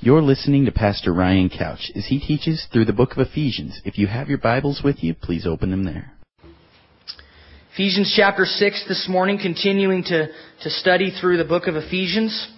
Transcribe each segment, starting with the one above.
You're listening to Pastor Ryan Couch as he teaches through the book of Ephesians. If you have your Bibles with you, please open them there. Ephesians chapter 6 this morning, continuing to, to study through the book of Ephesians.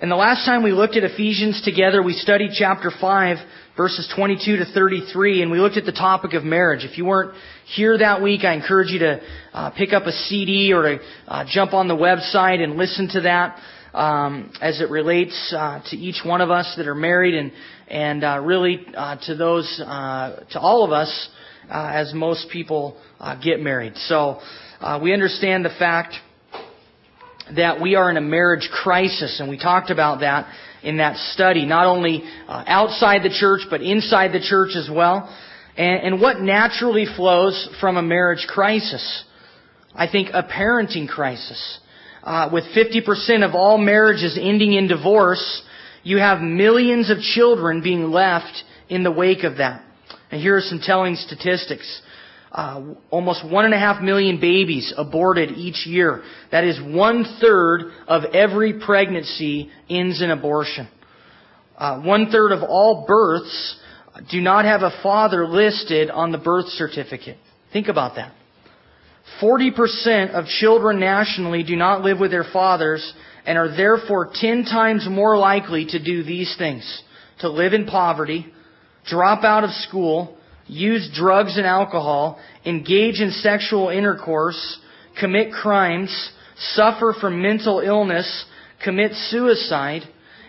And the last time we looked at Ephesians together, we studied chapter 5, verses 22 to 33, and we looked at the topic of marriage. If you weren't here that week, I encourage you to uh, pick up a CD or to uh, jump on the website and listen to that um, as it relates uh, to each one of us that are married and and uh, really uh, to those uh, to all of us as most people get married. So we understand the fact that we are in a marriage crisis, and we talked about that in that study, not only uh, outside the church, but inside the church as well. And, and what naturally flows from a marriage crisis? I think a parenting crisis. Uh, with 50% of all marriages ending in divorce, you have millions of children being left in the wake of that. And here are some telling statistics. Uh, almost one and a half million babies aborted each year. That is one third of every pregnancy ends in abortion. Uh, one third of all births do not have a father listed on the birth certificate. Think about that. 40% of children nationally do not live with their fathers and are therefore 10 times more likely to do these things. To live in poverty, drop out of school, use drugs and alcohol, engage in sexual intercourse, commit crimes, suffer from mental illness, commit suicide,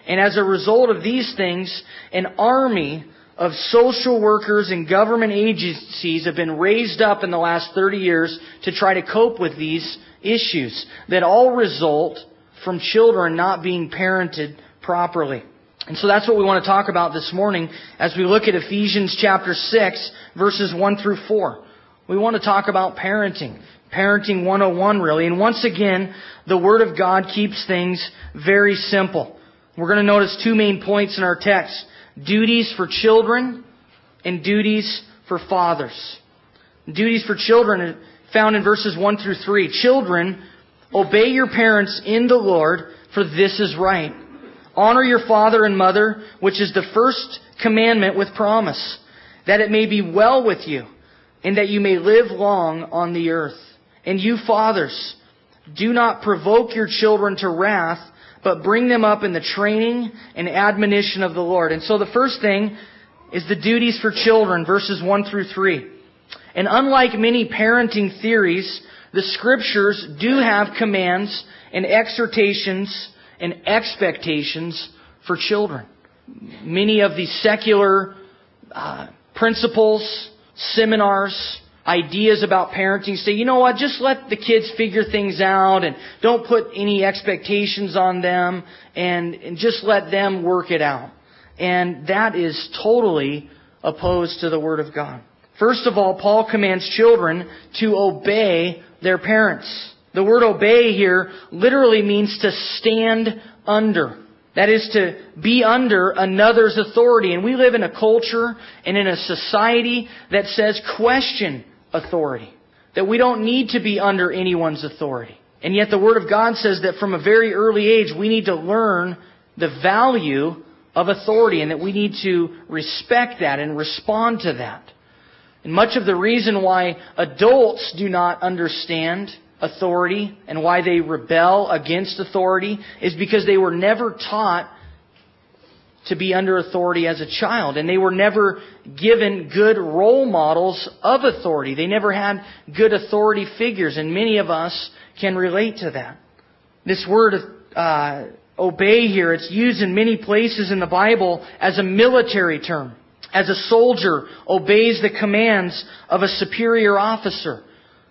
and as a result of these things, an army of social workers and government agencies have been raised up in the last 30 years to try to cope with these issues that all result from children not being parented properly. And so that's what we want to talk about this morning as we look at Ephesians chapter 6 verses 1 through 4. We want to talk about parenting. Parenting 101 really. And once again, the Word of God keeps things very simple. We're going to notice two main points in our text. Duties for children and duties for fathers. Duties for children found in verses 1 through 3. Children, obey your parents in the Lord, for this is right. Honor your father and mother, which is the first commandment with promise, that it may be well with you, and that you may live long on the earth. And you fathers, do not provoke your children to wrath, but bring them up in the training and admonition of the Lord. And so the first thing is the duties for children, verses 1 through 3. And unlike many parenting theories, the scriptures do have commands and exhortations and expectations for children. Many of the secular uh, principles, seminars, ideas about parenting say, you know what, just let the kids figure things out and don't put any expectations on them and, and just let them work it out. And that is totally opposed to the Word of God. First of all, Paul commands children to obey their parents. The word obey here literally means to stand under. That is to be under another's authority. And we live in a culture and in a society that says question authority. That we don't need to be under anyone's authority. And yet the Word of God says that from a very early age we need to learn the value of authority and that we need to respect that and respond to that. And much of the reason why adults do not understand authority and why they rebel against authority is because they were never taught to be under authority as a child. And they were never given good role models of authority. They never had good authority figures. And many of us can relate to that. This word, uh, obey here, it's used in many places in the Bible as a military term. As a soldier obeys the commands of a superior officer.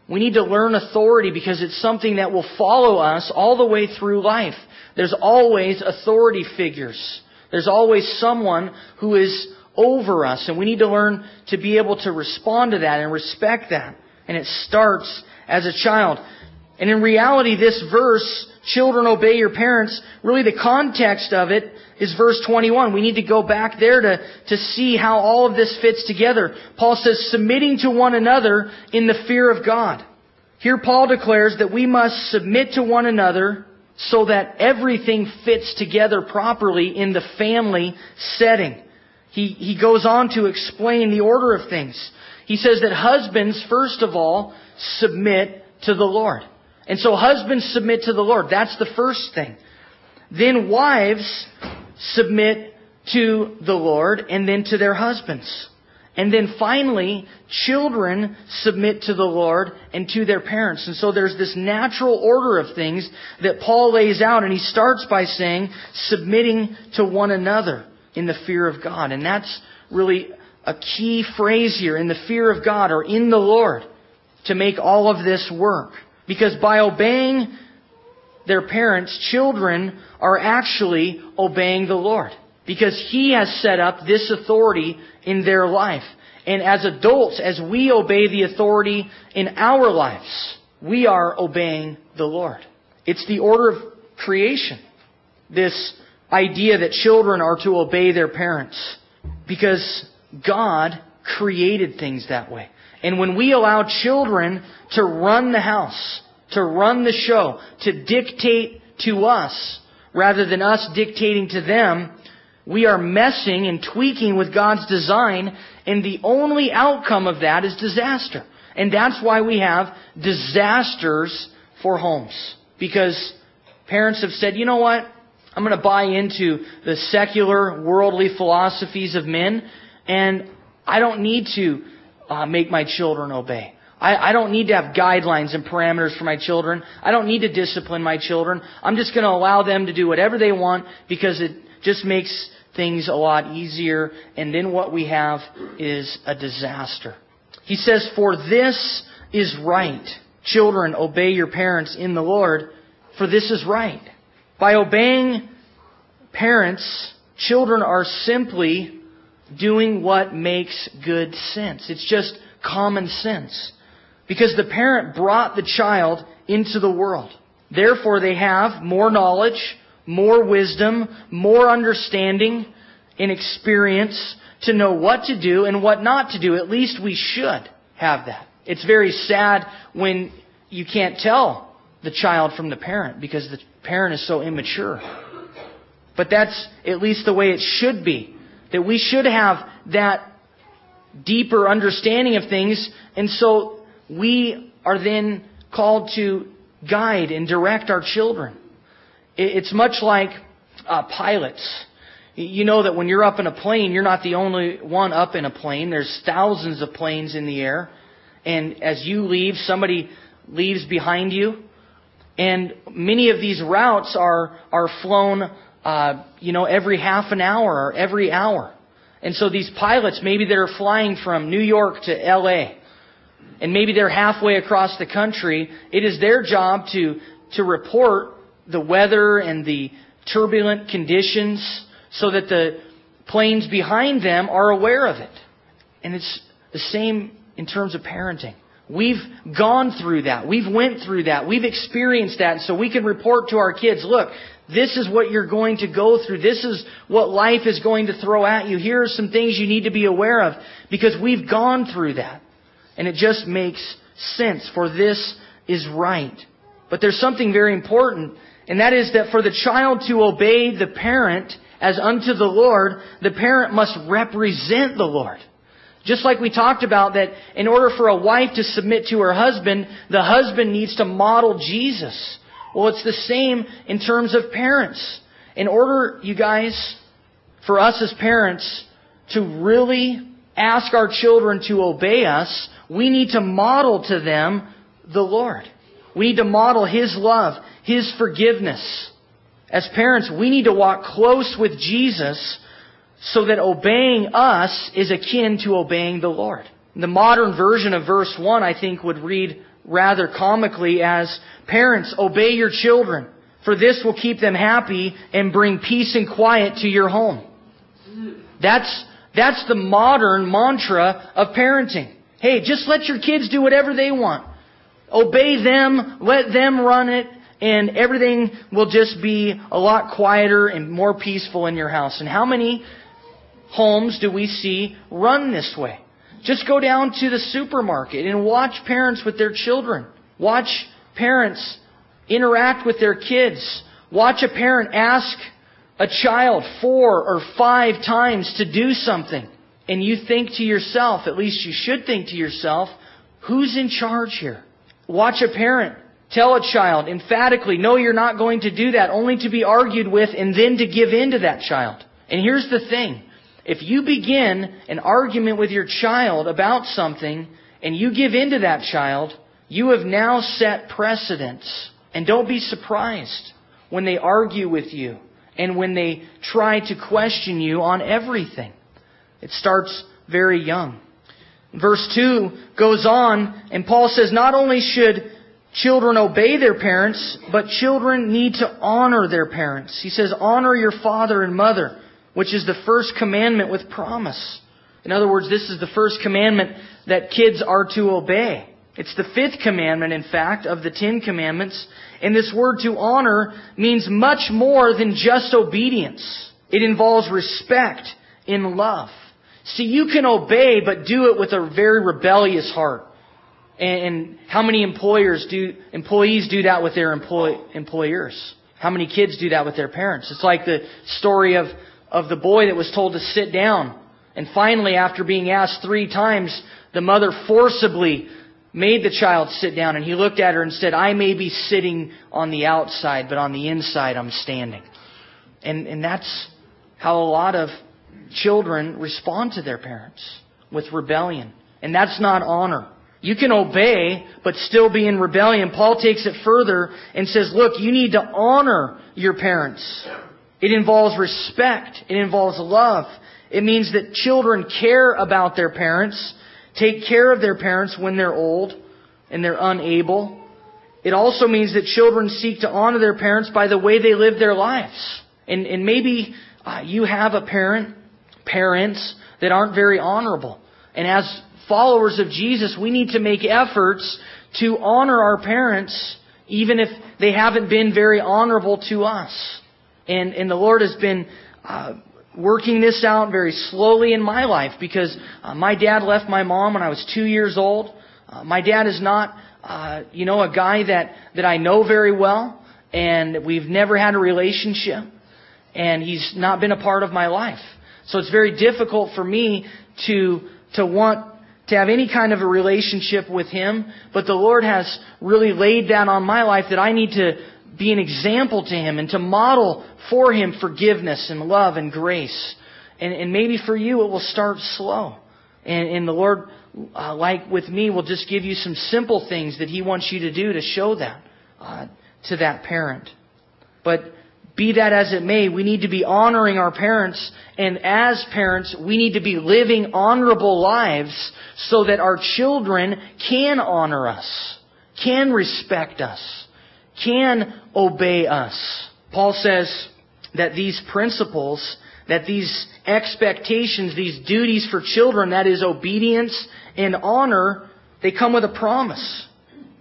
We need to learn authority because it's something that will follow us all the way through life. There's always authority figures. There's always someone who is over us, and we need to learn to be able to respond to that and respect that. And it starts as a child. And in reality, this verse, children obey your parents, really the context of it is verse 21. We need to go back there to, to see how all of this fits together. Paul says, submitting to one another in the fear of God. Here Paul declares that we must submit to one another so that everything fits together properly in the family setting. He, he goes on to explain the order of things. He says that husbands, first of all, submit to the Lord. And so husbands submit to the Lord. That's the first thing. Then wives submit to the Lord and then to their husbands. And then finally, children submit to the Lord and to their parents. And so there's this natural order of things that Paul lays out, and he starts by saying, submitting to one another in the fear of God. And that's really a key phrase here, in the fear of God or in the Lord, to make all of this work. Because by obeying their parents, children are actually obeying the Lord. Because He has set up this authority in their life. And as adults, as we obey the authority in our lives, we are obeying the Lord. It's the order of creation. This idea that children are to obey their parents. Because God created things that way. And when we allow children to run the house, to run the show, to dictate to us, rather than us dictating to them, we are messing and tweaking with God's design, and the only outcome of that is disaster. And that's why we have disasters for homes. Because parents have said, you know what? I'm going to buy into the secular, worldly philosophies of men, and I don't need to uh, make my children obey. I, I don't need to have guidelines and parameters for my children. I don't need to discipline my children. I'm just going to allow them to do whatever they want because it just makes things a lot easier. And then what we have is a disaster. He says, For this is right. Children, obey your parents in the Lord, for this is right. By obeying parents, children are simply doing what makes good sense. It's just common sense. Because the parent brought the child into the world. Therefore, they have more knowledge, more wisdom, more understanding and experience to know what to do and what not to do. At least we should have that. It's very sad when you can't tell the child from the parent because the parent is so immature. But that's at least the way it should be. That we should have that deeper understanding of things, and so we are then called to guide and direct our children. It's much like uh, pilots. You know that when you're up in a plane, you're not the only one up in a plane. There's thousands of planes in the air. And as you leave, somebody leaves behind you. And many of these routes are, are flown uh, you know, every half an hour or every hour. And so these pilots, maybe they're flying from New York to LA, and maybe they're halfway across the country. It is their job to, to report the weather and the turbulent conditions so that the planes behind them are aware of it. And it's the same in terms of parenting. We've gone through that. We've went through that. We've experienced that. So we can report to our kids, look, this is what you're going to go through. This is what life is going to throw at you. Here are some things you need to be aware of because we've gone through that. And it just makes sense for this is right. But there's something very important and that is that for the child to obey the parent as unto the Lord, the parent must represent the Lord. Just like we talked about that in order for a wife to submit to her husband, the husband needs to model Jesus. Well, it's the same in terms of parents. In order, you guys, for us as parents to really ask our children to obey us, we need to model to them the Lord. We need to model His love, His forgiveness. As parents, we need to walk close with Jesus so that obeying us is akin to obeying the Lord. The modern version of verse 1, I think, would read rather comically as, Parents, obey your children, for this will keep them happy and bring peace and quiet to your home. That's, that's the modern mantra of parenting. Hey, just let your kids do whatever they want. Obey them, let them run it, and everything will just be a lot quieter and more peaceful in your house. And how many homes do we see run this way? Just go down to the supermarket and watch parents with their children. Watch parents interact with their kids. Watch a parent ask a child four or five times to do something. And you think to yourself, at least you should think to yourself, who's in charge here? Watch a parent tell a child emphatically, no, you're not going to do that, only to be argued with and then to give in to that child. And here's the thing. If you begin an argument with your child about something and you give in to that child, you have now set precedents. And don't be surprised when they argue with you and when they try to question you on everything. It starts very young. Verse 2 goes on, and Paul says not only should children obey their parents, but children need to honor their parents. He says, honor your father and mother, which is the first commandment with promise. In other words, this is the first commandment that kids are to obey. It's the fifth commandment, in fact, of the Ten Commandments. And this word to honor means much more than just obedience. It involves respect in love. See, you can obey, but do it with a very rebellious heart. And how many employers do, employees do that with their employ, employers? How many kids do that with their parents? It's like the story of, of the boy that was told to sit down. And finally, after being asked three times, the mother forcibly made the child sit down and he looked at her and said, I may be sitting on the outside, but on the inside I'm standing. And, and that's how a lot of children respond to their parents with rebellion. And that's not honor. You can obey, but still be in rebellion. Paul takes it further and says, look, you need to honor your parents. It involves respect. It involves love. It means that children care about their parents take care of their parents when they're old and they're unable. It also means that children seek to honor their parents by the way they live their lives. And, and maybe uh, you have a parent, parents that aren't very honorable. And as followers of Jesus, we need to make efforts to honor our parents even if they haven't been very honorable to us. And, and the Lord has been uh, working this out very slowly in my life because uh, my dad left my mom when I was two years old. Uh, my dad is not, uh, you know, a guy that, that I know very well, and we've never had a relationship, and he's not been a part of my life. So it's very difficult for me to, to want to have any kind of a relationship with him, but the Lord has really laid that on my life that I need to be an example to him and to model for him forgiveness and love and grace. And, and maybe for you it will start slow. And, and the Lord, uh, like with me, will just give you some simple things that he wants you to do to show that uh, to that parent. But be that as it may, we need to be honoring our parents, and as parents, we need to be living honorable lives so that our children can honor us, can respect us can obey us. Paul says that these principles, that these expectations, these duties for children, that is obedience and honor, they come with a promise.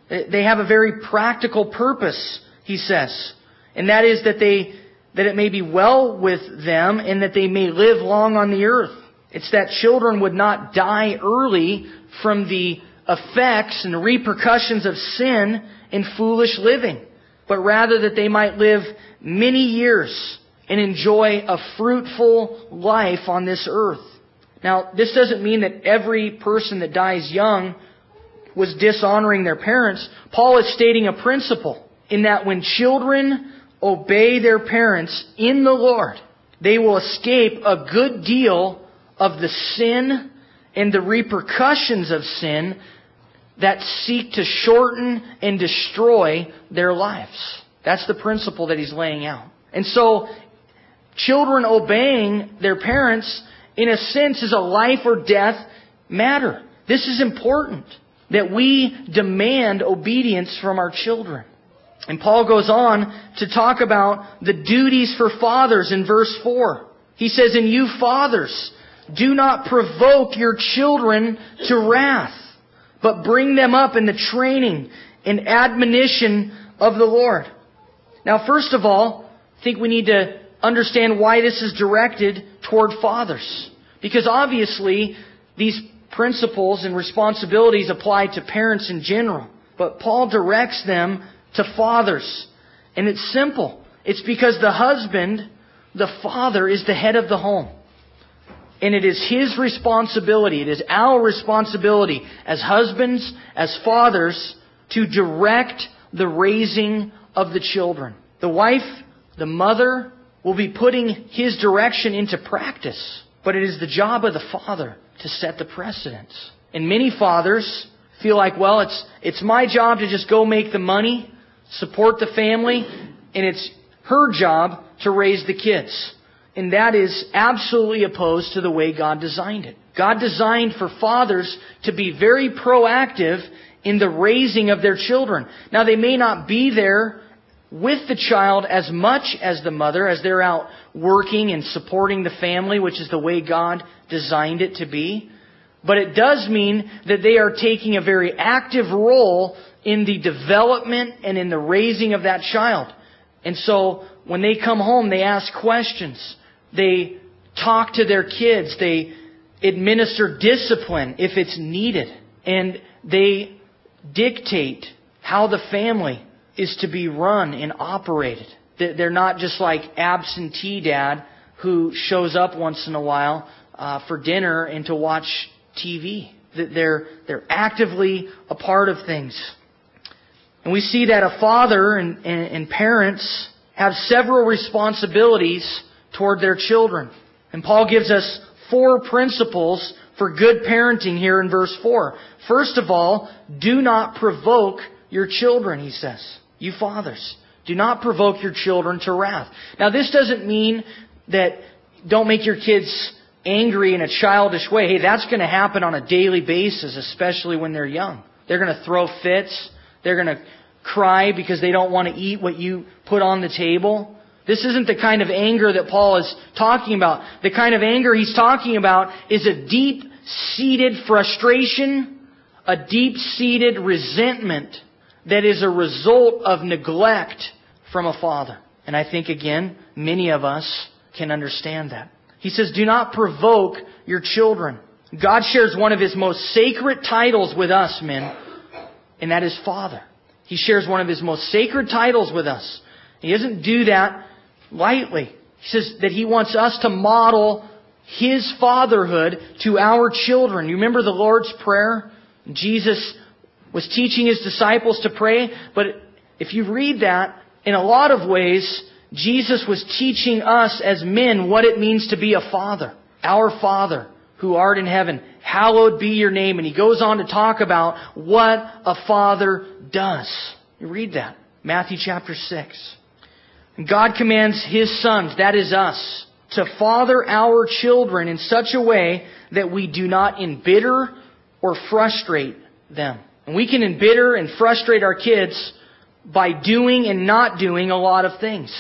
They have a very practical purpose, he says. And that is that they, that it may be well with them and that they may live long on the earth. It's that children would not die early from the effects and the repercussions of sin and foolish living, but rather that they might live many years and enjoy a fruitful life on this earth. Now, this doesn't mean that every person that dies young was dishonoring their parents. Paul is stating a principle in that when children obey their parents in the Lord, they will escape a good deal of the sin and the repercussions of sin that seek to shorten and destroy their lives. That's the principle that he's laying out. And so, children obeying their parents, in a sense, is a life or death matter. This is important that we demand obedience from our children. And Paul goes on to talk about the duties for fathers in verse 4. He says, And you fathers, do not provoke your children to wrath but bring them up in the training and admonition of the Lord. Now, first of all, I think we need to understand why this is directed toward fathers. Because obviously, these principles and responsibilities apply to parents in general. But Paul directs them to fathers. And it's simple. It's because the husband, the father, is the head of the home. And it is his responsibility, it is our responsibility as husbands, as fathers, to direct the raising of the children. The wife, the mother, will be putting his direction into practice. But it is the job of the father to set the precedence. And many fathers feel like, well, it's, it's my job to just go make the money, support the family, and it's her job to raise the kids. And that is absolutely opposed to the way God designed it. God designed for fathers to be very proactive in the raising of their children. Now they may not be there with the child as much as the mother as they're out working and supporting the family, which is the way God designed it to be. But it does mean that they are taking a very active role in the development and in the raising of that child. And so when they come home, they ask questions. They talk to their kids. They administer discipline if it's needed. And they dictate how the family is to be run and operated. They're not just like absentee dad who shows up once in a while uh, for dinner and to watch TV. They're, they're actively a part of things. And we see that a father and, and, and parents have several responsibilities toward their children. And Paul gives us four principles for good parenting here in verse 4. First of all, do not provoke your children, he says. You fathers, do not provoke your children to wrath. Now this doesn't mean that don't make your kids angry in a childish way. Hey, that's going to happen on a daily basis, especially when they're young. They're going to throw fits. They're going to cry because they don't want to eat what you put on the table. This isn't the kind of anger that Paul is talking about. The kind of anger he's talking about is a deep seated frustration, a deep seated resentment that is a result of neglect from a father. And I think again, many of us can understand that. He says, do not provoke your children. God shares one of his most sacred titles with us, men, and that is Father. He shares one of his most sacred titles with us. He doesn't do that lightly. He says that he wants us to model his fatherhood to our children. You remember the Lord's Prayer? Jesus was teaching his disciples to pray, but if you read that, in a lot of ways, Jesus was teaching us as men what it means to be a father. Our Father, who art in heaven, hallowed be your name. And he goes on to talk about what a father does. You read that. Matthew chapter 6. God commands His sons, that is us, to father our children in such a way that we do not embitter or frustrate them. And we can embitter and frustrate our kids by doing and not doing a lot of things.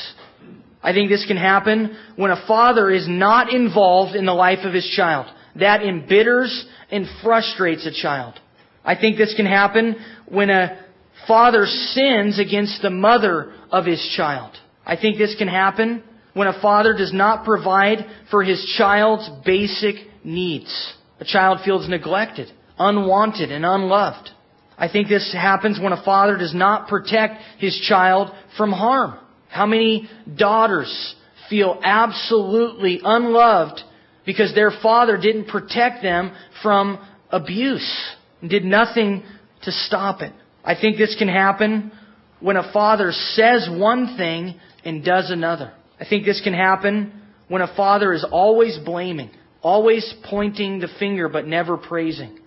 I think this can happen when a father is not involved in the life of his child. That embitters and frustrates a child. I think this can happen when a father sins against the mother of his child. I think this can happen when a father does not provide for his child's basic needs. A child feels neglected, unwanted, and unloved. I think this happens when a father does not protect his child from harm. How many daughters feel absolutely unloved because their father didn't protect them from abuse and did nothing to stop it? I think this can happen when a father says one thing and does another. I think this can happen when a father is always blaming, always pointing the finger but never praising.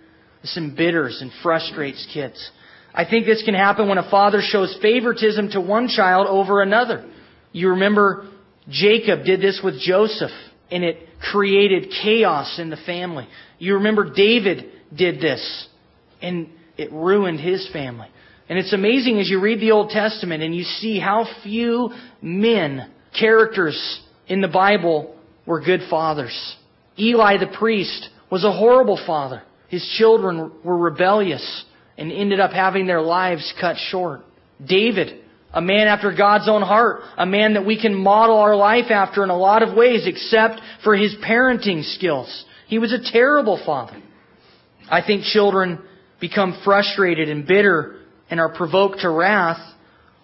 This embitters and frustrates kids. I think this can happen when a father shows favoritism to one child over another. You remember Jacob did this with Joseph and it created chaos in the family. You remember David did this and it ruined his family. And it's amazing as you read the Old Testament and you see how few men, characters in the Bible were good fathers. Eli the priest was a horrible father. His children were rebellious and ended up having their lives cut short. David, a man after God's own heart, a man that we can model our life after in a lot of ways except for his parenting skills. He was a terrible father. I think children become frustrated and bitter and are provoked to wrath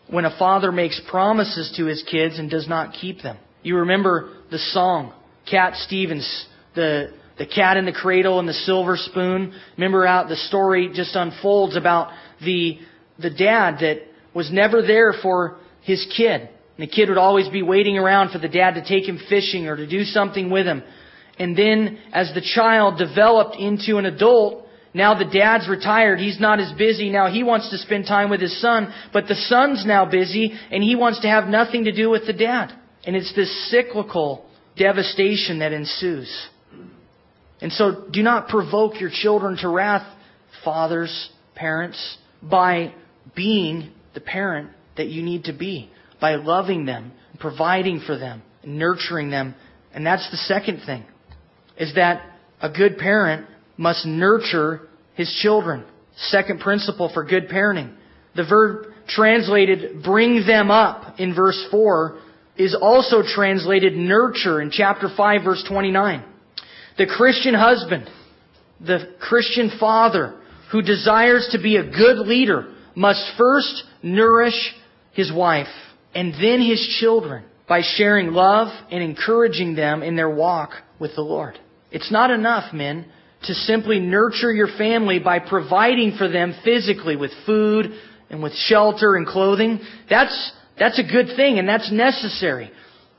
when a father makes promises to his kids and does not keep them. You remember the song, Cat Stevens, the, the cat in the cradle and the silver spoon. Remember how the story just unfolds about the, the dad that was never there for his kid. And the kid would always be waiting around for the dad to take him fishing or to do something with him. And then as the child developed into an adult, now the dad's retired. He's not as busy. Now he wants to spend time with his son. But the son's now busy and he wants to have nothing to do with the dad. And it's this cyclical devastation that ensues. And so do not provoke your children to wrath, fathers, parents, by being the parent that you need to be, by loving them, providing for them, nurturing them. And that's the second thing, is that a good parent must nurture his children. Second principle for good parenting. The verb translated bring them up in verse 4 is also translated nurture in chapter 5 verse 29. The Christian husband, the Christian father who desires to be a good leader must first nourish his wife and then his children by sharing love and encouraging them in their walk with the Lord. It's not enough, men, to simply nurture your family by providing for them physically with food and with shelter and clothing. That's, that's a good thing and that's necessary.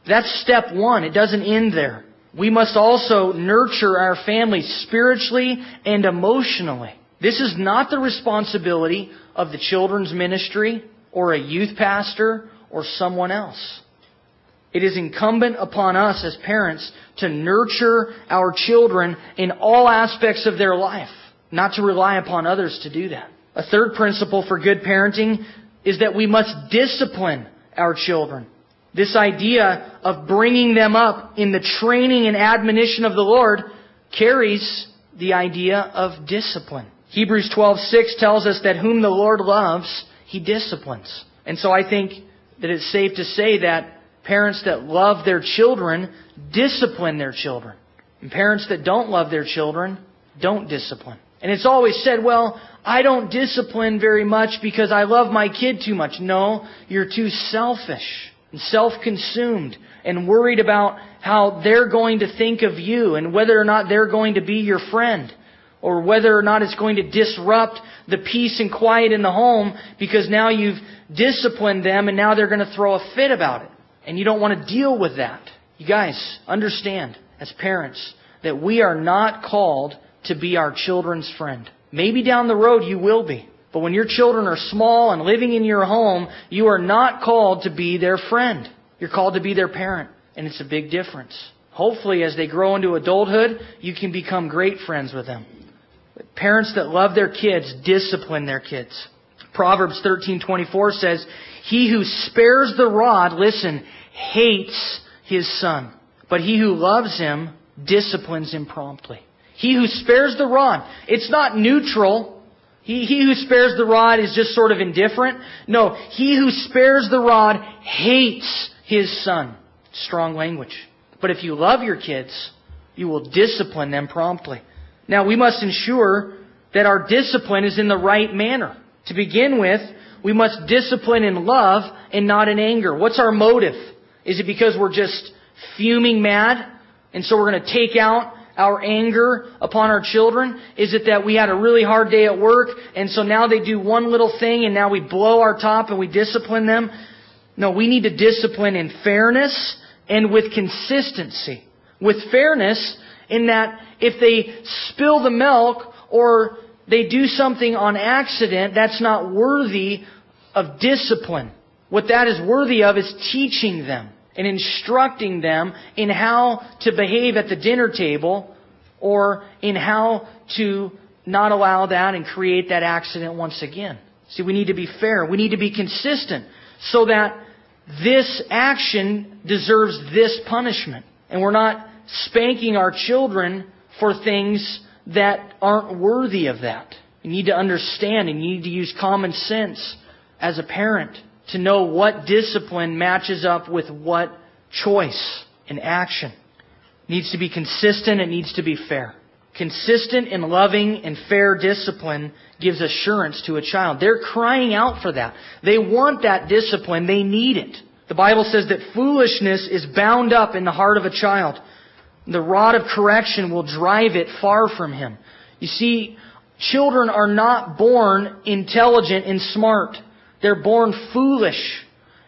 That's step one. It doesn't end there. We must also nurture our families spiritually and emotionally. This is not the responsibility of the children's ministry or a youth pastor or someone else. It is incumbent upon us as parents to nurture our children in all aspects of their life, not to rely upon others to do that. A third principle for good parenting is that we must discipline our children. This idea of bringing them up in the training and admonition of the Lord carries the idea of discipline. Hebrews 12:6 tells us that whom the Lord loves, he disciplines. And so I think that it's safe to say that parents that love their children discipline their children. And parents that don't love their children don't discipline. And it's always said, well, I don't discipline very much because I love my kid too much. No, you're too selfish and self-consumed and worried about how they're going to think of you and whether or not they're going to be your friend or whether or not it's going to disrupt the peace and quiet in the home because now you've disciplined them and now they're going to throw a fit about it. And you don't want to deal with that. You guys, understand, as parents, that we are not called to be our children's friend. Maybe down the road you will be. But when your children are small and living in your home, you are not called to be their friend. You're called to be their parent. And it's a big difference. Hopefully, as they grow into adulthood, you can become great friends with them. Parents that love their kids discipline their kids. Proverbs 13:24 says, "He who spares the rod, listen, hates his son, but he who loves him disciplines him promptly." He who spares the rod, it's not neutral. He, he who spares the rod is just sort of indifferent. No, he who spares the rod hates his son. Strong language. But if you love your kids, you will discipline them promptly. Now we must ensure that our discipline is in the right manner. To begin with, we must discipline in love and not in anger. What's our motive? Is it because we're just fuming mad and so we're going to take out our anger upon our children? Is it that we had a really hard day at work and so now they do one little thing and now we blow our top and we discipline them? No, we need to discipline in fairness and with consistency. With fairness in that if they spill the milk or they do something on accident, that's not worthy of discipline. What that is worthy of is teaching them and instructing them in how to behave at the dinner table or in how to not allow that and create that accident once again. See, we need to be fair. We need to be consistent so that this action deserves this punishment. And we're not spanking our children for things that aren't worthy of that. You need to understand and you need to use common sense as a parent to know what discipline matches up with what choice and action. It needs to be consistent, it needs to be fair. Consistent and loving and fair discipline gives assurance to a child. They're crying out for that. They want that discipline. They need it. The Bible says that foolishness is bound up in the heart of a child. The rod of correction will drive it far from him. You see, children are not born intelligent and smart. They're born foolish.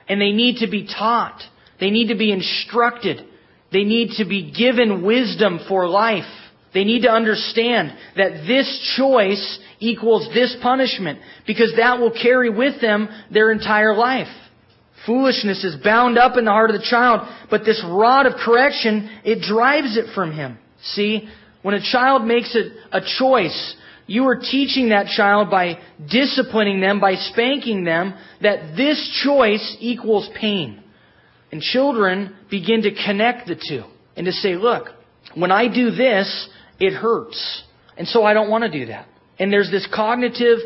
And they need to be taught. They need to be instructed. They need to be given wisdom for life. They need to understand that this choice equals this punishment because that will carry with them their entire life. Foolishness is bound up in the heart of the child, but this rod of correction, it drives it from him. See, when a child makes a, a choice, you are teaching that child by disciplining them, by spanking them, that this choice equals pain. And children begin to connect the two and to say, look, when I do this, it hurts. And so I don't want to do that. And there's this cognitive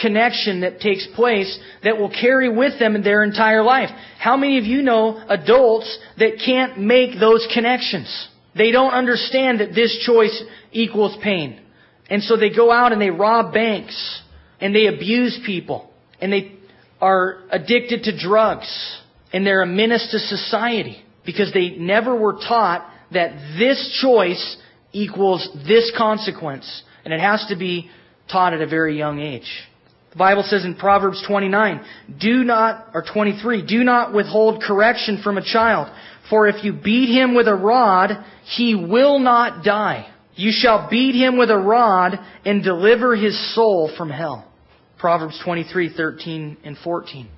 connection that takes place that will carry with them their entire life. How many of you know adults that can't make those connections? They don't understand that this choice equals pain. And so they go out and they rob banks and they abuse people and they are addicted to drugs and they're a menace to society because they never were taught that this choice equals this consequence. And it has to be taught at a very young age. The Bible says in Proverbs 29, do not, or 23, do not withhold correction from a child, for if you beat him with a rod, he will not die. You shall beat him with a rod and deliver his soul from hell. Proverbs 23, 13 and 14.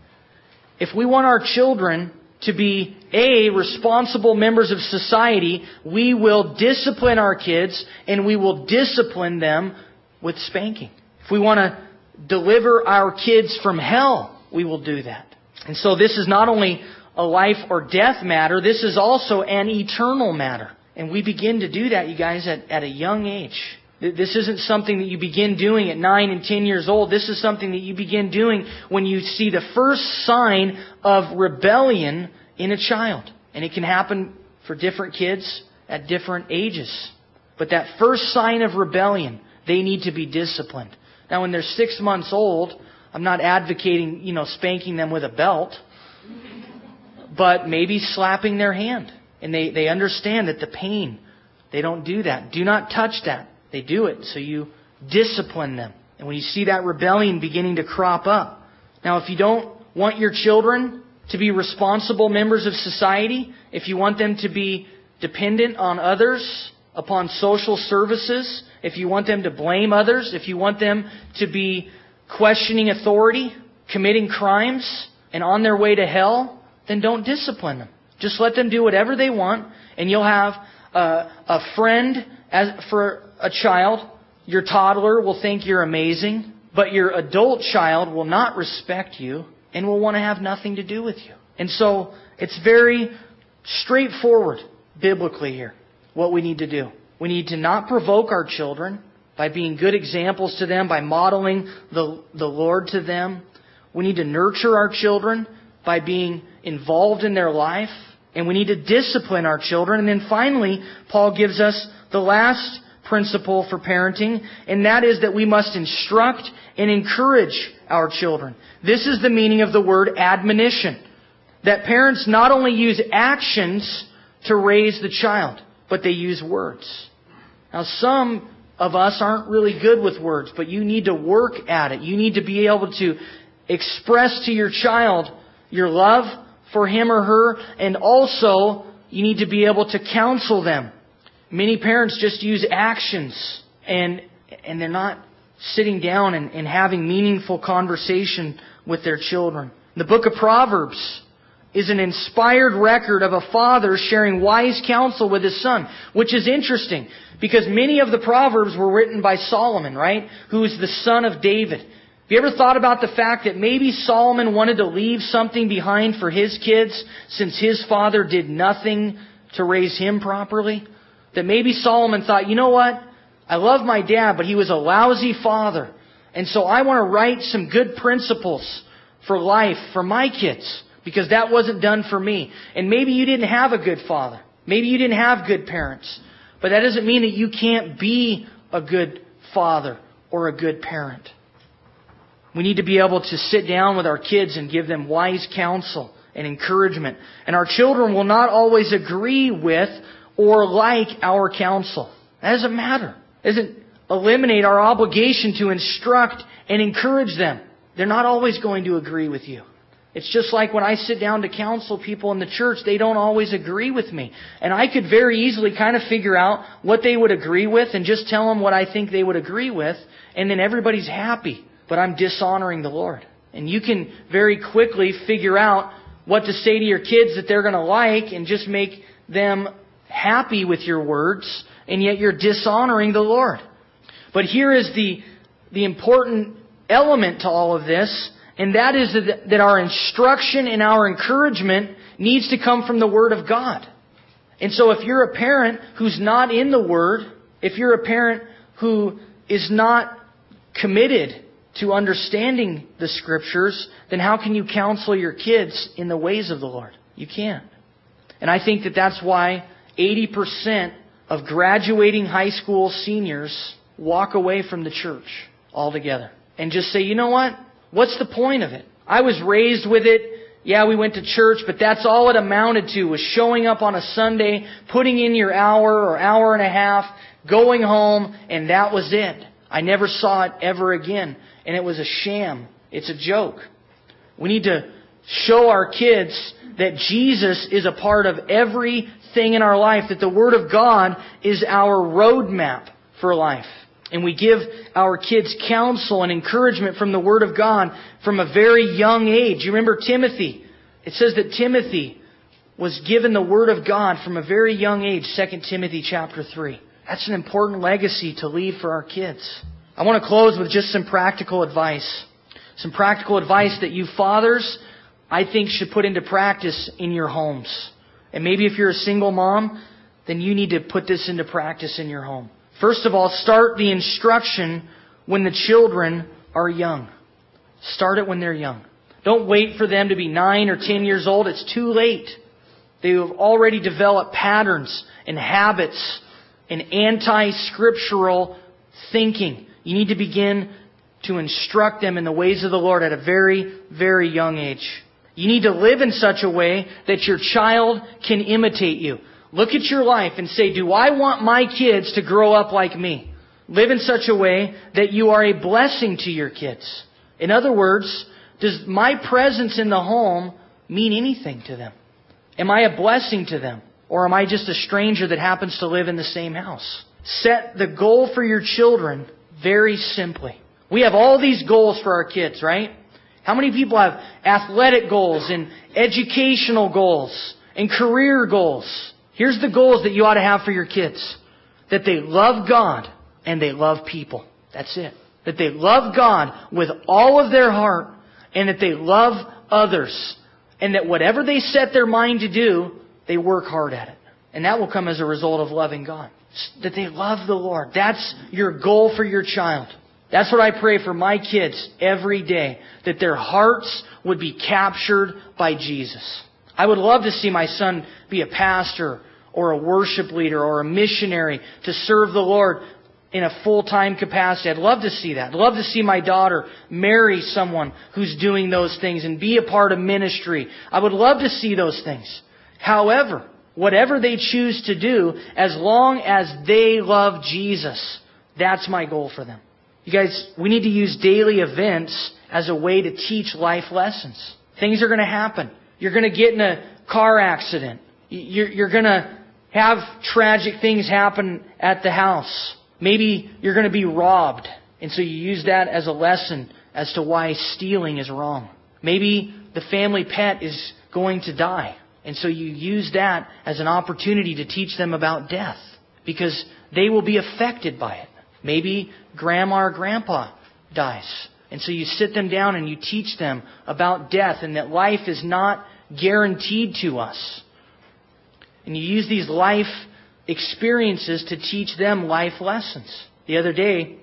If we want our children to be A, responsible members of society, we will discipline our kids and we will discipline them with spanking. If we want to deliver our kids from hell, we will do that. And so this is not only a life or death matter, this is also an eternal matter. And we begin to do that, you guys, at, at a young age. This isn't something that you begin doing at 9 and 10 years old. This is something that you begin doing when you see the first sign of rebellion in a child. And it can happen for different kids at different ages. But that first sign of rebellion, they need to be disciplined. Now, when they're six months old, I'm not advocating, you know, spanking them with a belt, but maybe slapping their hand. And they, they understand that the pain, they don't do that. Do not touch that. They do it. So you discipline them. And when you see that rebellion beginning to crop up, now if you don't want your children to be responsible members of society, if you want them to be dependent on others, upon social services, if you want them to blame others, if you want them to be questioning authority, committing crimes, and on their way to hell, then don't discipline them. Just let them do whatever they want, and you'll have a, a friend as, for a child. Your toddler will think you're amazing, but your adult child will not respect you and will want to have nothing to do with you. And so it's very straightforward biblically here what we need to do. We need to not provoke our children by being good examples to them, by modeling the, the Lord to them. We need to nurture our children by being involved in their life. And we need to discipline our children. And then finally, Paul gives us the last principle for parenting, and that is that we must instruct and encourage our children. This is the meaning of the word admonition. That parents not only use actions to raise the child, but they use words. Now some of us aren't really good with words, but you need to work at it. You need to be able to express to your child your love for him or her, and also you need to be able to counsel them. Many parents just use actions and, and they're not sitting down and, and having meaningful conversation with their children. The book of Proverbs is an inspired record of a father sharing wise counsel with his son, which is interesting because many of the Proverbs were written by Solomon, right? Who is the son of David. Have you ever thought about the fact that maybe Solomon wanted to leave something behind for his kids since his father did nothing to raise him properly? That maybe Solomon thought, you know what? I love my dad, but he was a lousy father. And so I want to write some good principles for life for my kids because that wasn't done for me. And maybe you didn't have a good father. Maybe you didn't have good parents. But that doesn't mean that you can't be a good father or a good parent. We need to be able to sit down with our kids and give them wise counsel and encouragement. And our children will not always agree with or like our counsel. That doesn't matter. It doesn't eliminate our obligation to instruct and encourage them. They're not always going to agree with you. It's just like when I sit down to counsel people in the church, they don't always agree with me. And I could very easily kind of figure out what they would agree with and just tell them what I think they would agree with, and then everybody's happy. But I'm dishonoring the Lord. And you can very quickly figure out what to say to your kids that they're going to like and just make them happy with your words, and yet you're dishonoring the Lord. But here is the, the important element to all of this, and that is that, our instruction and our encouragement needs to come from the Word of God. And so if you're a parent who's not in the Word, if you're a parent who is not committed to understanding the Scriptures, then how can you counsel your kids in the ways of the Lord? You can't. And I think that that's why 80% of graduating high school seniors walk away from the church altogether and just say, you know what? What's the point of it? I was raised with it. Yeah, we went to church, but that's all it amounted to was showing up on a Sunday, putting in your hour or hour and a half, going home, and that was it. I never saw it ever again. And it was a sham. It's a joke. We need to show our kids that Jesus is a part of everything in our life, that the Word of God is our roadmap for life. And we give our kids counsel and encouragement from the Word of God from a very young age. You remember Timothy? It says that Timothy was given the Word of God from a very young age, 2 Timothy chapter 3. That's an important legacy to leave for our kids. I want to close with just some practical advice. Some practical advice that you fathers, I think, should put into practice in your homes. And maybe if you're a single mom, then you need to put this into practice in your home. First of all, start the instruction when the children are young. Start it when they're young. Don't wait for them to be nine or ten years old. It's too late. They have already developed patterns and habits and anti-scriptural thinking. You need to begin to instruct them in the ways of the Lord at a very, very young age. You need to live in such a way that your child can imitate you. Look at your life and say, do I want my kids to grow up like me? Live in such a way that you are a blessing to your kids. In other words, does my presence in the home mean anything to them? Am I a blessing to them? Or am I just a stranger that happens to live in the same house? Set the goal for your children very simply. We have all these goals for our kids, right? How many people have athletic goals and educational goals and career goals? Here's the goals that you ought to have for your kids. That they love God and they love people. That's it. That they love God with all of their heart and that they love others. And that whatever they set their mind to do, they work hard at it. And that will come as a result of loving God. That they love the Lord. That's your goal for your child. That's what I pray for my kids every day. That their hearts would be captured by Jesus. I would love to see my son be a pastor or a worship leader or a missionary to serve the Lord in a full-time capacity. I'd love to see that. I'd love to see my daughter marry someone who's doing those things and be a part of ministry. I would love to see those things. However, whatever they choose to do, as long as they love Jesus, that's my goal for them. You guys, we need to use daily events as a way to teach life lessons. Things are going to happen. You're going to get in a car accident. You're, you're going to have tragic things happen at the house. Maybe you're going to be robbed. And so you use that as a lesson as to why stealing is wrong. Maybe the family pet is going to die. And so you use that as an opportunity to teach them about death. Because they will be affected by it. Maybe grandma or grandpa dies. And so you sit them down and you teach them about death and that life is not guaranteed to us. And you use these life experiences to teach them life lessons. The other day,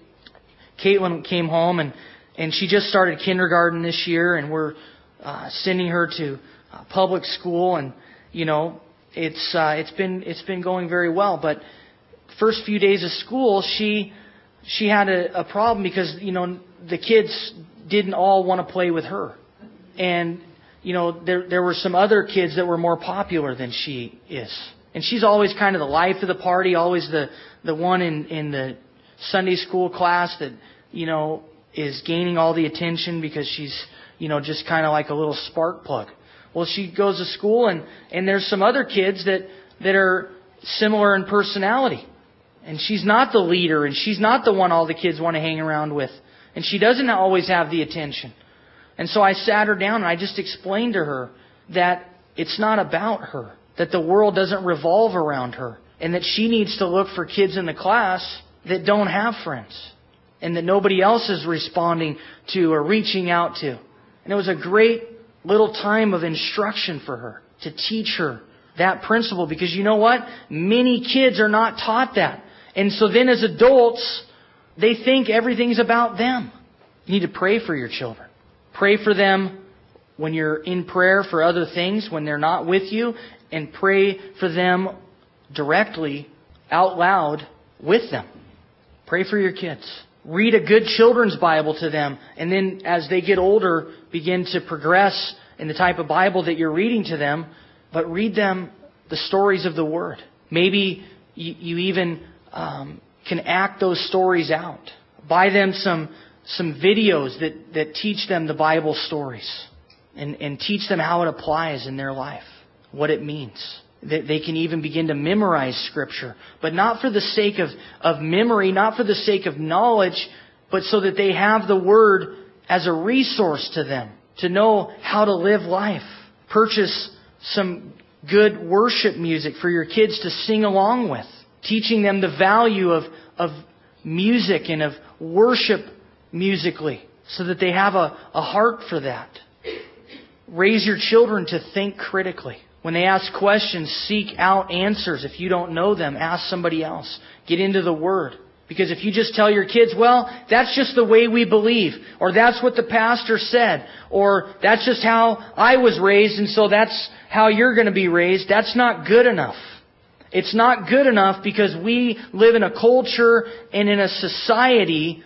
Caitlin came home and, and she just started kindergarten this year and we're uh, sending her to uh, public school and, you know, it's, uh, it's been, it's been going very well. But first few days of school, she she had a, a problem because, you know, the kids didn't all want to play with her. And, you know, there, there were some other kids that were more popular than she is. And she's always kind of the life of the party, always the, the one in, in the Sunday school class that, you know, is gaining all the attention because she's, you know, just kind of like a little spark plug. Well, she goes to school and, and there's some other kids that, that are similar in personality. And she's not the leader and she's not the one all the kids want to hang around with. And she doesn't always have the attention. And so I sat her down and I just explained to her that it's not about her, that the world doesn't revolve around her, and that she needs to look for kids in the class that don't have friends, and that nobody else is responding to or reaching out to. And it was a great little time of instruction for her to teach her that principle because you know what? Many kids are not taught that. And so then as adults, they think everything's about them. You need to pray for your children. Pray for them when you're in prayer for other things, when they're not with you, and pray for them directly, out loud, with them. Pray for your kids. Read a good children's Bible to them, and then as they get older, begin to progress in the type of Bible that you're reading to them, but read them the stories of the Word. Maybe you, you even um, can act those stories out. Buy them some some videos that, that teach them the Bible stories and, and teach them how it applies in their life, what it means. That they can even begin to memorize Scripture, but not for the sake of, of memory, not for the sake of knowledge, but so that they have the Word as a resource to them to know how to live life. Purchase some good worship music for your kids to sing along with teaching them the value of, of music and of worship musically so that they have a, a heart for that. Raise your children to think critically. When they ask questions, seek out answers. If you don't know them, ask somebody else. Get into the Word. Because if you just tell your kids, well, that's just the way we believe, or that's what the pastor said, or that's just how I was raised and so that's how you're going to be raised, that's not good enough. It's not good enough because we live in a culture and in a society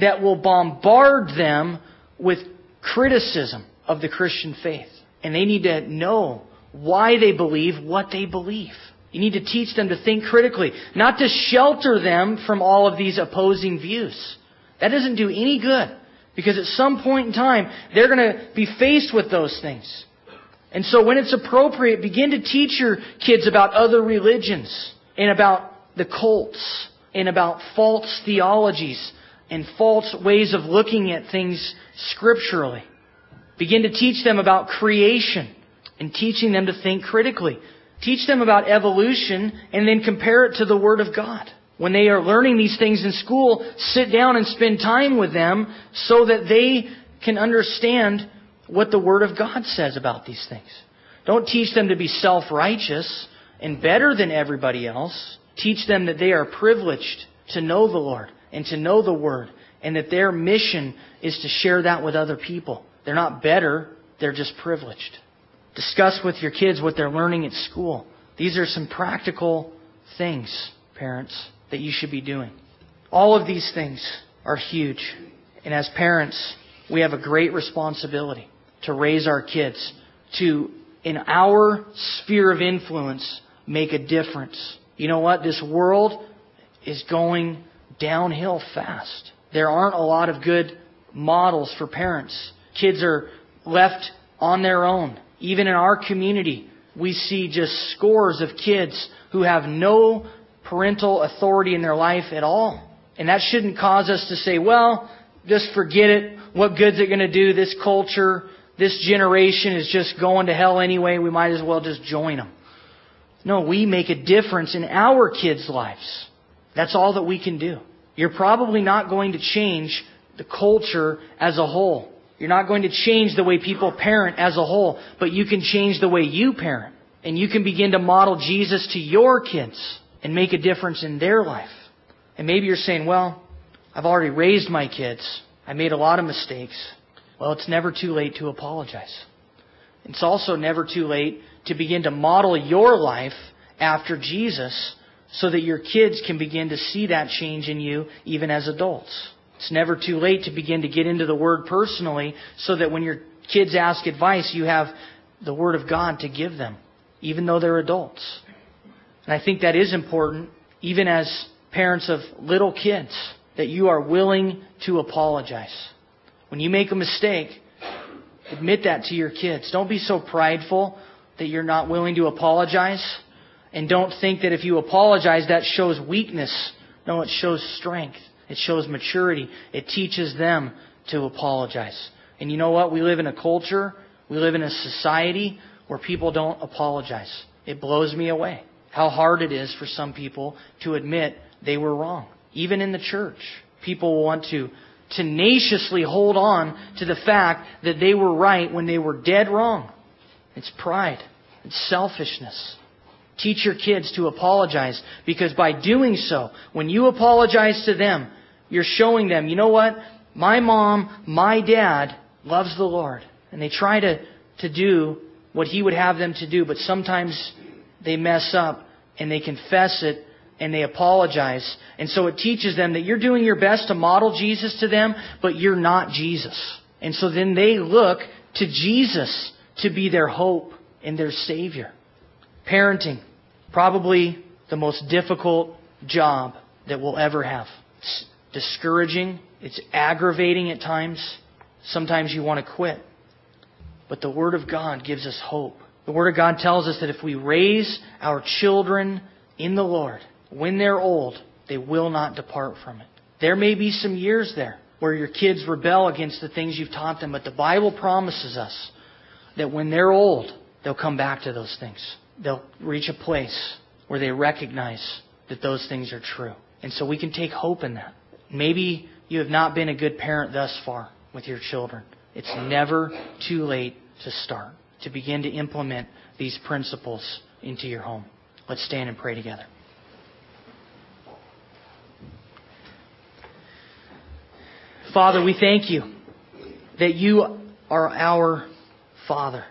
that will bombard them with criticism of the Christian faith. And they need to know why they believe what they believe. You need to teach them to think critically, not to shelter them from all of these opposing views. That doesn't do any good because at some point in time, they're going to be faced with those things. And so when it's appropriate, begin to teach your kids about other religions and about the cults and about false theologies and false ways of looking at things scripturally. Begin to teach them about creation and teaching them to think critically. Teach them about evolution and then compare it to the Word of God. When they are learning these things in school, sit down and spend time with them so that they can understand what the Word of God says about these things. Don't teach them to be self-righteous and better than everybody else. Teach them that they are privileged to know the Lord and to know the Word and that their mission is to share that with other people. They're not better, they're just privileged. Discuss with your kids what they're learning at school. These are some practical things, parents, that you should be doing. All of these things are huge. And as parents, we have a great responsibility to raise our kids, to, in our sphere of influence, make a difference. You know what? This world is going downhill fast. There aren't a lot of good models for parents. Kids are left on their own. Even in our community, we see just scores of kids who have no parental authority in their life at all. And that shouldn't cause us to say, well, just forget it. What good's it going to do? This culture, this generation is just going to hell anyway. We might as well just join them. No, we make a difference in our kids' lives. That's all that we can do. You're probably not going to change the culture as a whole. You're not going to change the way people parent as a whole, but you can change the way you parent. And you can begin to model Jesus to your kids and make a difference in their life. And maybe you're saying, well, I've already raised my kids. I made a lot of mistakes. Well, it's never too late to apologize. It's also never too late to begin to model your life after Jesus so that your kids can begin to see that change in you even as adults. It's never too late to begin to get into the Word personally so that when your kids ask advice, you have the Word of God to give them, even though they're adults. And I think that is important, even as parents of little kids, that you are willing to apologize. When you make a mistake, admit that to your kids. Don't be so prideful that you're not willing to apologize. And don't think that if you apologize, that shows weakness. No, it shows strength. It shows maturity. It teaches them to apologize. And you know what? We live in a culture, we live in a society where people don't apologize. It blows me away how hard it is for some people to admit they were wrong. Even in the church, people want to tenaciously hold on to the fact that they were right when they were dead wrong. It's pride. It's selfishness. Teach your kids to apologize because by doing so, when you apologize to them, you're showing them, you know what? My mom, my dad loves the Lord. And they try to, to do what He would have them to do, but sometimes they mess up and they confess it and they apologize. And so it teaches them that you're doing your best to model Jesus to them, but you're not Jesus. And so then they look to Jesus to be their hope and their Savior. Parenting, probably the most difficult job that we'll ever have. It's discouraging. It's aggravating at times. Sometimes you want to quit. But the Word of God gives us hope. The Word of God tells us that if we raise our children in the Lord, when they're old, they will not depart from it. There may be some years there where your kids rebel against the things you've taught them, but the Bible promises us that when they're old, they'll come back to those things. They'll reach a place where they recognize that those things are true. And so we can take hope in that. Maybe you have not been a good parent thus far with your children. It's never too late to start, to begin to implement these principles into your home. Let's stand and pray together. Father, we thank you that you are our Father,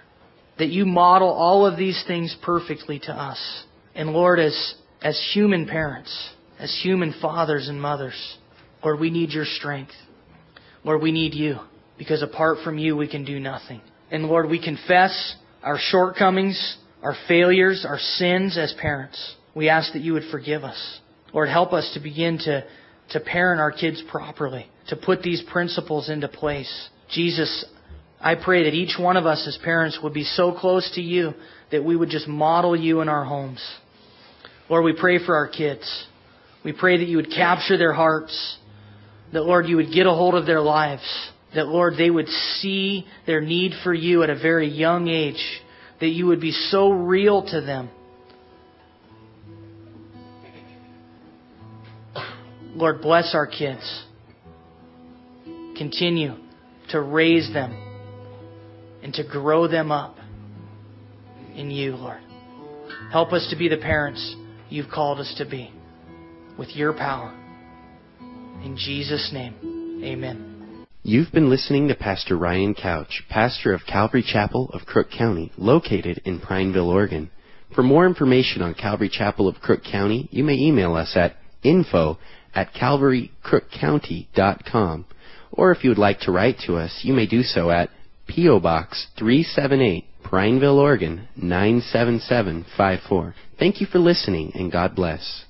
that you model all of these things perfectly to us. And Lord, as, as human parents, as human fathers and mothers, Lord, we need your strength. Lord, we need you because apart from you, we can do nothing. And Lord, we confess our shortcomings, our failures, our sins as parents. We ask that you would forgive us. Lord, help us to begin to, to parent our kids properly to put these principles into place. Jesus, I pray that each one of us as parents would be so close to you that we would just model you in our homes. Lord, we pray for our kids. We pray that you would capture their hearts. That, Lord, you would get a hold of their lives. That, Lord, they would see their need for you at a very young age. That you would be so real to them. Lord, bless our kids continue to raise them and to grow them up in you, Lord. Help us to be the parents you've called us to be with your power. In Jesus' name, amen. You've been listening to Pastor Ryan Couch, pastor of Calvary Chapel of Crook County, located in Prineville, Oregon. For more information on Calvary Chapel of Crook County, you may email us at info at calvarycrookcounty.com. Or if you would like to write to us, you may do so at P.O. Box 378, Prineville, Oregon 97754. Thank you for listening and God bless.